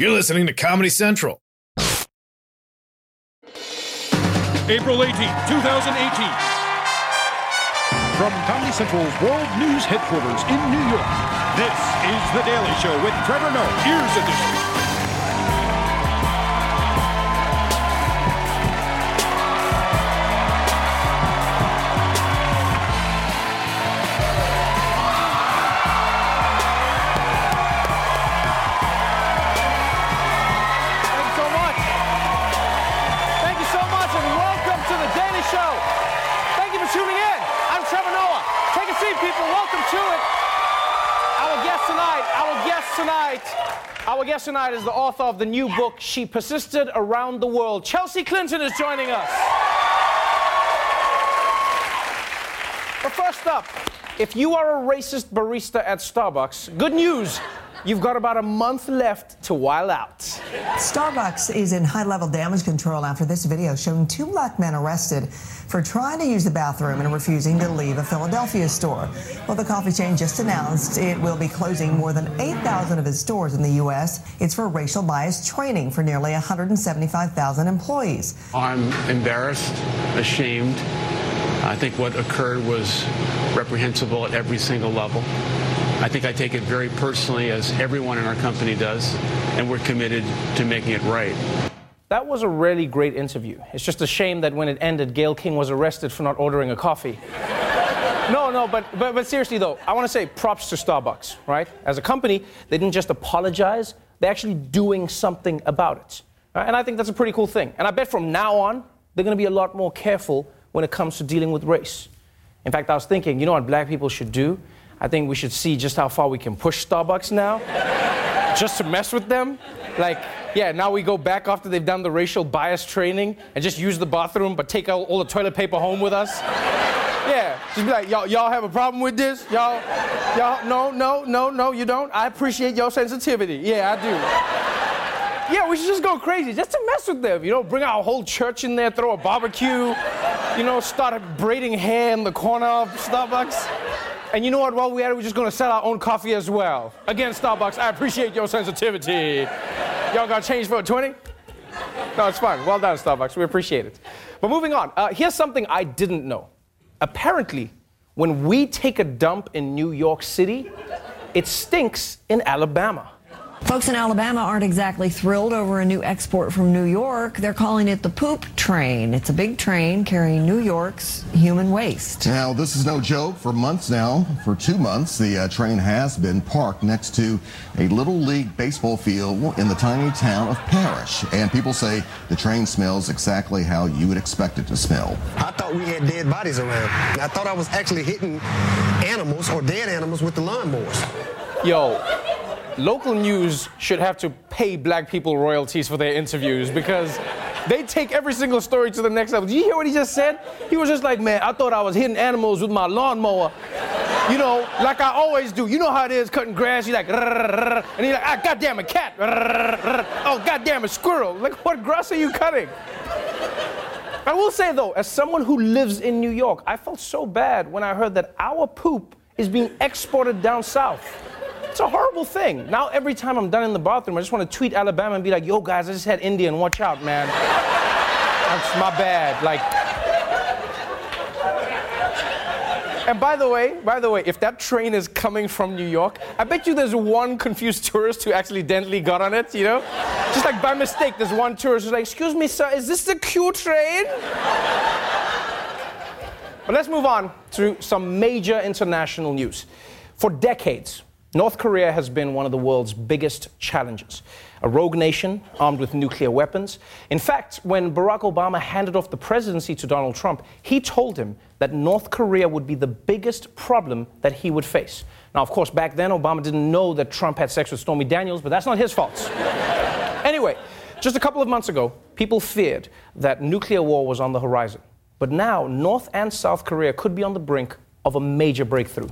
You're listening to Comedy Central. April 18, 2018. From Comedy Central's World News headquarters in New York, this is The Daily Show with Trevor Noah, Ears Edition. Thank guest tonight is the author of the new book, She Persisted Around the World. Chelsea Clinton is joining us. But first up, if you are a racist barista at Starbucks, good news. You've got about a month left to while out. Starbucks is in high level damage control after this video showing two black men arrested for trying to use the bathroom and refusing to leave a Philadelphia store. Well, the coffee chain just announced it will be closing more than 8,000 of its stores in the U.S. It's for racial bias training for nearly 175,000 employees. I'm embarrassed, ashamed. I think what occurred was reprehensible at every single level. I think I take it very personally, as everyone in our company does, and we're committed to making it right. That was a really great interview. It's just a shame that when it ended, Gayle King was arrested for not ordering a coffee. no, no, but, but, but seriously though, I want to say props to Starbucks, right? As a company, they didn't just apologize, they're actually doing something about it. right? And I think that's a pretty cool thing. And I bet from now on, they're going to be a lot more careful when it comes to dealing with race. In fact, I was thinking, you know what black people should do? I think we should see just how far we can push Starbucks now, just to mess with them. Like, yeah, now we go back after they've done the racial bias training and just use the bathroom, but take out all the toilet paper home with us. Yeah, just be like, y'all, y'all have a problem with this? Y'all, y'all, no, no, no, no, you don't. I appreciate your sensitivity. Yeah, I do. Yeah, we should just go crazy, just to mess with them. You know, bring our whole church in there, throw a barbecue, you know, start braiding hair in the corner of Starbucks. And you know what? While we're at it, we're just gonna sell our own coffee as well. Again, Starbucks, I appreciate your sensitivity. Y'all got change for a 20? No, it's fine. Well done, Starbucks. We appreciate it. But moving on, uh, here's something I didn't know. Apparently, when we take a dump in New York City, it stinks in Alabama. Folks in Alabama aren't exactly thrilled over a new export from New York. They're calling it the poop train. It's a big train carrying New York's human waste. Now, this is no joke. For months now, for two months, the uh, train has been parked next to a little league baseball field in the tiny town of Parrish. And people say the train smells exactly how you would expect it to smell. I thought we had dead bodies around. I thought I was actually hitting animals or dead animals with the lawnmowers. Yo, local news should have to pay black people royalties for their interviews because they take every single story to the next level. Did you hear what he just said? He was just like, man, I thought I was hitting animals with my lawnmower. You know, like I always do. You know how it is cutting grass. You're like, and he's like, ah, goddamn a cat. Oh, goddamn a squirrel. Like, what grass are you cutting? I will say though, as someone who lives in New York, I felt so bad when I heard that our poop is being exported down south. It's a horrible thing. Now every time I'm done in the bathroom, I just want to tweet Alabama and be like, yo guys, I just had Indian, watch out, man. That's my bad. Like And by the way, by the way, if that train is coming from New York, I bet you there's one confused tourist who accidentally got on it, you know? Just like by mistake, there's one tourist who's like, excuse me, sir, is this the Q train? But let's move on to some major international news. For decades, North Korea has been one of the world's biggest challenges. A rogue nation armed with nuclear weapons. In fact, when Barack Obama handed off the presidency to Donald Trump, he told him that North Korea would be the biggest problem that he would face. Now, of course, back then, Obama didn't know that Trump had sex with Stormy Daniels, but that's not his fault. anyway, just a couple of months ago, people feared that nuclear war was on the horizon. But now, North and South Korea could be on the brink of a major breakthrough.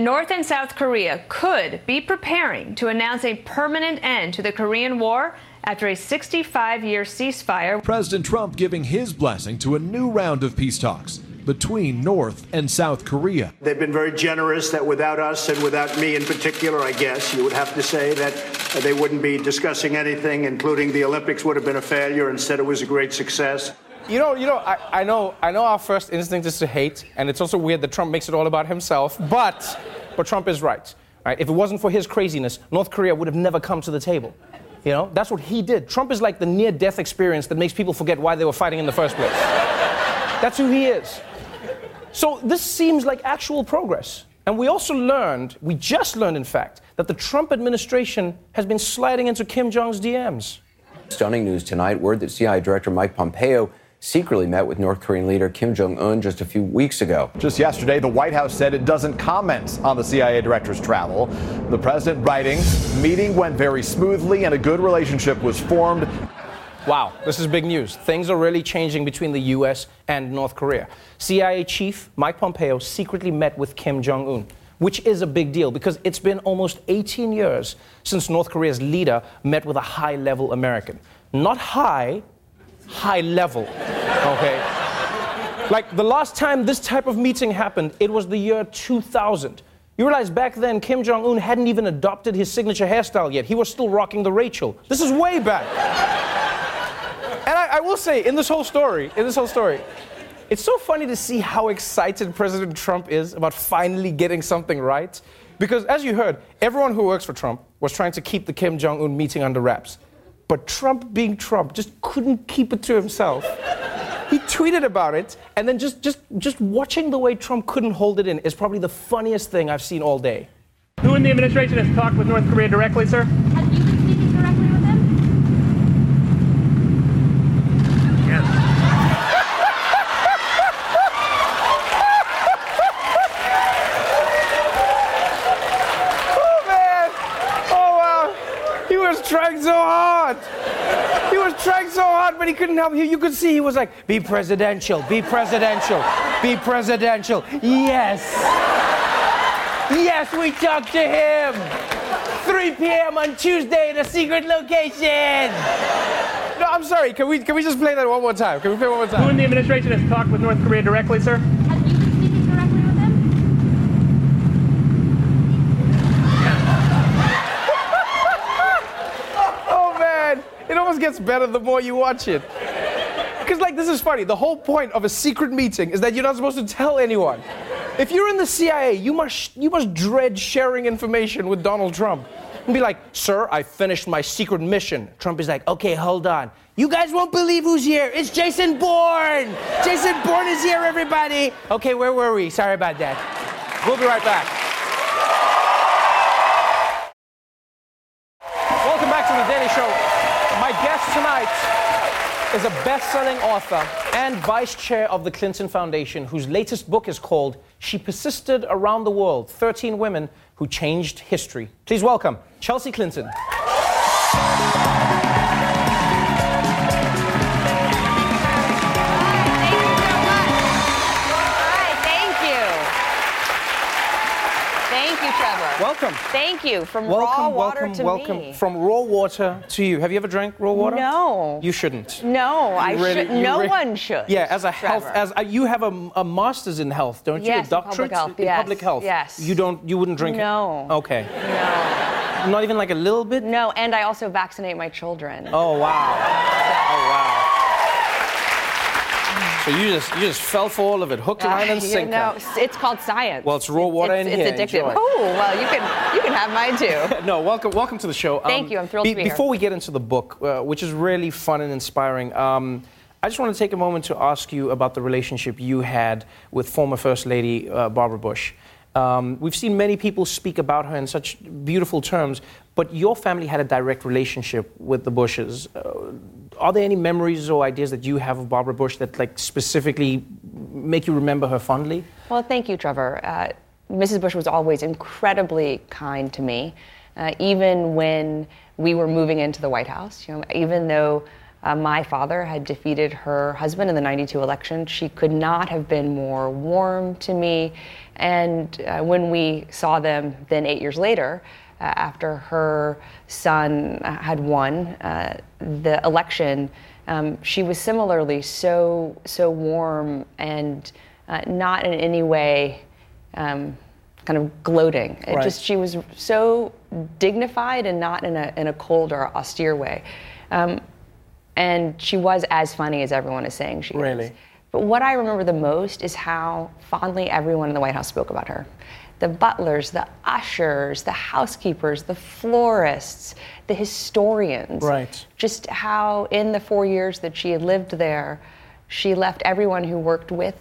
North and South Korea could be preparing to announce a permanent end to the Korean War after a 65 year ceasefire. President Trump giving his blessing to a new round of peace talks between North and South Korea. They've been very generous that without us and without me in particular, I guess, you would have to say that they wouldn't be discussing anything, including the Olympics would have been a failure. Instead, it was a great success. You know, you know, I, I know, I know. Our first instinct is to hate, and it's also weird that Trump makes it all about himself. But, but Trump is right. Right? If it wasn't for his craziness, North Korea would have never come to the table. You know, that's what he did. Trump is like the near-death experience that makes people forget why they were fighting in the first place. that's who he is. So this seems like actual progress. And we also learned, we just learned, in fact, that the Trump administration has been sliding into Kim Jong's DMs. Stunning news tonight word that CIA Director Mike Pompeo secretly met with North Korean leader Kim Jong un just a few weeks ago. Just yesterday, the White House said it doesn't comment on the CIA director's travel. The president writing, meeting went very smoothly and a good relationship was formed. Wow, this is big news. Things are really changing between the U.S. and North Korea. CIA chief Mike Pompeo secretly met with Kim Jong un, which is a big deal because it's been almost 18 years since North Korea's leader met with a high level American. Not high, high level, okay? Like the last time this type of meeting happened, it was the year 2000. You realize back then Kim Jong un hadn't even adopted his signature hairstyle yet. He was still rocking the Rachel. This is way back. and I, I will say, in this whole story, in this whole story, it's so funny to see how excited President Trump is about finally getting something right. Because as you heard, everyone who works for Trump was trying to keep the Kim Jong un meeting under wraps. But Trump, being Trump, just couldn't keep it to himself. He tweeted about it, and then just, just, just watching the way Trump couldn't hold it in is probably the funniest thing I've seen all day. Who in the administration has talked with North Korea directly, sir? Have you been speaking directly with him? Oh man! Oh wow! He was trying so hard. He was trying so hard, but he couldn't help. You You could see he was like, "Be presidential, be presidential, be presidential." Yes, yes, we talked to him. 3 p.m. on Tuesday in a secret location. No, I'm sorry. Can we can we just play that one more time? Can we play one more time? Who in the administration has talked with North Korea directly, sir? Have you been speaking directly with him? Oh man, almost gets better the more you watch it. Because, like, this is funny. The whole point of a secret meeting is that you're not supposed to tell anyone. If you're in the CIA, you must, you must dread sharing information with Donald Trump. And be like, sir, I finished my secret mission. Trump is like, okay, hold on. You guys won't believe who's here. It's Jason Bourne. Jason Bourne is here, everybody. Okay, where were we? Sorry about that. We'll be right back. Welcome back to the Daily Show. My guest tonight is a best-selling author and vice chair of the Clinton Foundation, whose latest book is called "She Persisted Around the World: 13 Women Who Changed History." Please welcome Chelsea Clinton. Welcome. Thank you. From welcome, raw water welcome, to welcome. me. From raw water to you. Have you ever drank raw water? No. You shouldn't. No, I really- should. you No one should. Yeah, as a health, as a, you have a, a master's in health, don't you? Yes, a in public health, in yes, public health. yes. You don't. You wouldn't drink No. it. No. Okay. No. Not even like a little bit. No, and I also vaccinate my children. Oh wow. Oh wow. So you just you just fell for all of it, hook, line, and Uh, you sinker. know, it's called science. Well, it's raw water it's, in it's here. It's addictive. Oh well, you can you can have mine too. no, welcome, welcome to the show. Thank you, I'm thrilled to be here. Before we get into the book, uh, which is really fun and inspiring, um, I just want to take a moment to ask you about the relationship you had with former First Lady uh, Barbara Bush. Um, we've seen many people speak about her in such beautiful terms, but your family had a direct relationship with the Bushes. Uh, are there any memories or ideas that you have of Barbara Bush that, like, specifically make you remember her fondly? Well, thank you, Trevor. Uh, Mrs. Bush was always incredibly kind to me, uh, even when we were moving into the White House. You know, even though uh, my father had defeated her husband in the 92 election, she could not have been more warm to me. And uh, when we saw them then eight years later, after her son uh, had won uh, the election, um, she was similarly so so warm and uh, not in any way um, kind of gloating. It Right. just she was so dignified and not in a in a cold or austere way. Um, and she was as funny as everyone is saying she is. Really? But what I remember the most is how fondly everyone in the White House spoke about her. The butlers, the ushers, the housekeepers, the florists, the historians. Right. Just how, in the four years that she had lived there, she left everyone who worked with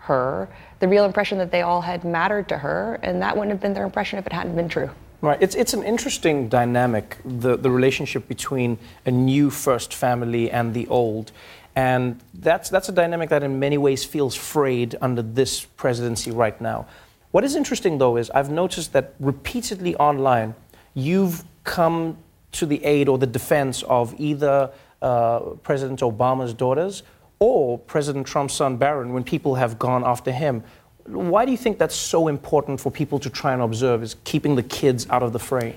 her the real impression that they all had mattered to her, and that wouldn't have been their impression if it hadn't been true. Right. It's, it's an interesting dynamic, the, the relationship between a new first family and the old. And that's, that's a dynamic that in many ways feels frayed under this presidency right now. What is interesting, though, is I've noticed that repeatedly online, you've come to the aid or the defense of either uh, President Obama's daughters or President Trump's son Barron when people have gone after him. Why do you think that's so important for people to try and observe, is keeping the kids out of the fray?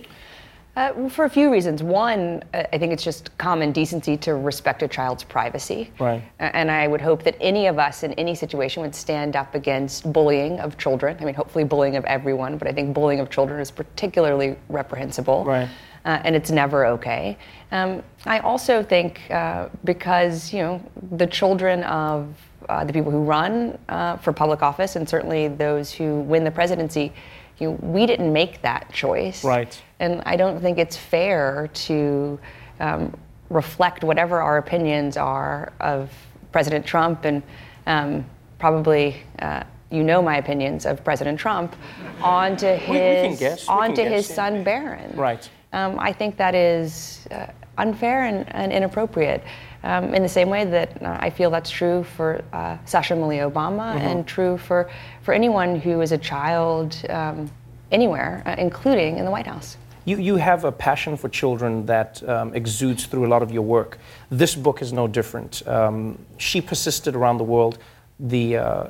Uh, for a few reasons. One, uh, I think it's just common decency to respect a child's privacy. Right. And I would hope that any of us in any situation would stand up against bullying of children. I mean, hopefully, bullying of everyone, but I think bullying of children is particularly reprehensible. Right. Uh, and it's never okay. Um, I also think uh, because, you know, the children of uh, the people who run uh, for public office and certainly those who win the presidency, you know, we didn't make that choice. Right. And I don't think it's fair to um, reflect whatever our opinions are of President Trump and um, probably. Uh, you know my opinions of President Trump onto his We- we can guess, onto guess, his yeah. son Barron. Right. Um, I think that is uh, unfair and, and inappropriate. Um, in the same way that uh, I feel that's true for uh, Sasha Malia Obama Mhm. and true for, for anyone who is a child um, anywhere, uh, including in the White House. You, you have a passion for children that um, exudes through a lot of your work. This book is no different. Um, she Persisted Around the World, the uh,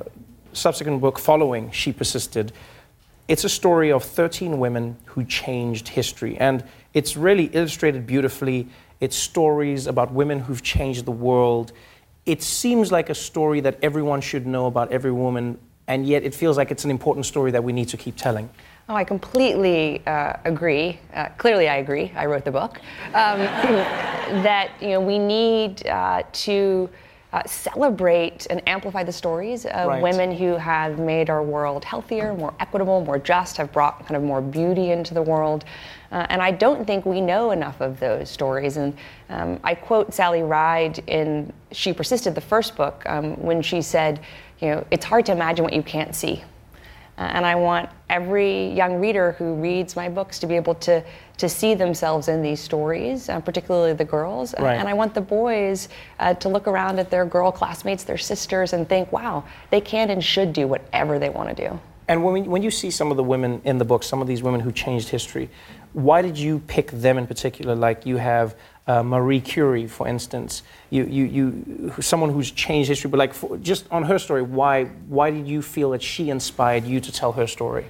subsequent book following She Persisted, it's a story of 13 women who changed history. And it's really illustrated beautifully. It's stories about women who've changed the world. It seems like a story that everyone should know about every woman, and yet it feels like it's an important story that we need to keep telling. Oh, I completely uh, agree. Uh, clearly, I agree. I wrote the book. Um, that you know we need uh, to uh, celebrate and amplify the stories of Right. women who have made our world healthier, more equitable, more just, have brought kind of more beauty into the world. Uh, and I don't think we know enough of those stories. And um, I quote Sally Ride in She Persisted, the first book, um, when she said, you know, it's hard to imagine what you can't see. Uh, and I want every young reader who reads my books to be able to, to see themselves in these stories, uh, particularly the girls. Uh, Right. and I want the boys uh, to look around at their girl classmates, their sisters, and think, wow, they can and should do whatever they want to do. And when, we, when you see some of the women in the book, some of these women who changed history, why did you pick them in particular? Like you have uh, Marie Curie, for instance, you, you, you, someone who's changed history, but like for, just on her story, why, why did you feel that she inspired you to tell her story?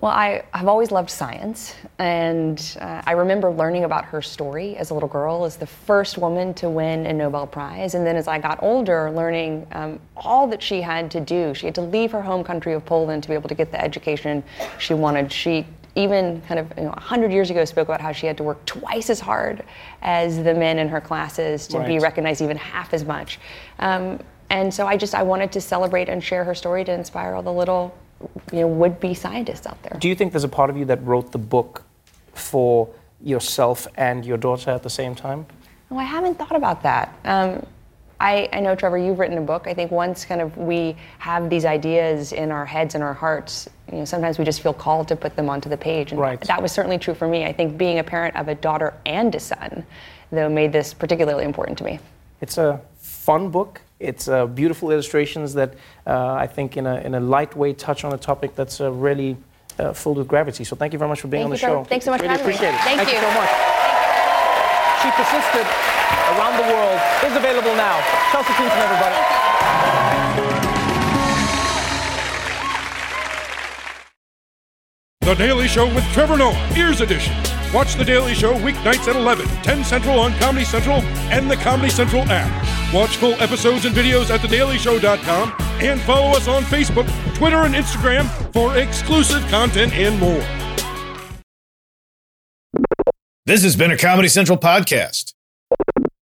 Well, I, I've always loved science, and uh, I remember learning about her story as a little girl as the first woman to win a Nobel Prize. And then as I got older, learning um, all that she had to do. She had to leave her home country of Poland to be able to get the education she wanted. She even kind of you know, 100 years ago spoke about how she had to work twice as hard as the men in her classes to be recognized even half as much. Um, and so I just I wanted to celebrate and share her story to inspire all the little you know would-be scientists out there. Do you think there's a part of you that wrote the book for yourself and your daughter at the same time? Oh, I haven't thought about that. Um, I, I know, Trevor, you've written a book. I think once kind of we have these ideas in our heads and our hearts, you know, sometimes we just feel called to put them onto the page. And Right. that was certainly true for me. I think being a parent of a daughter and a son, though, made this particularly important to me. It's a fun book. It's uh, beautiful illustrations that uh, I think, in a, in a lightweight touch on a topic that's uh, really uh, filled with gravity. So thank you very much for being Thank on the you, Trevor. show. Thanks so much for really having me. appreciate it. Thank you you. so much. You. She persisted around the world is available now. Chelsea Clinton, everybody. The Daily Show with Trevor Noah, Ears Edition. Watch The Daily Show weeknights at 11, 10 Central on Comedy Central and the Comedy Central app. Watch full episodes and videos at thedailyshow.com and follow us on Facebook, Twitter, and Instagram for exclusive content and more. This has been a Comedy Central podcast.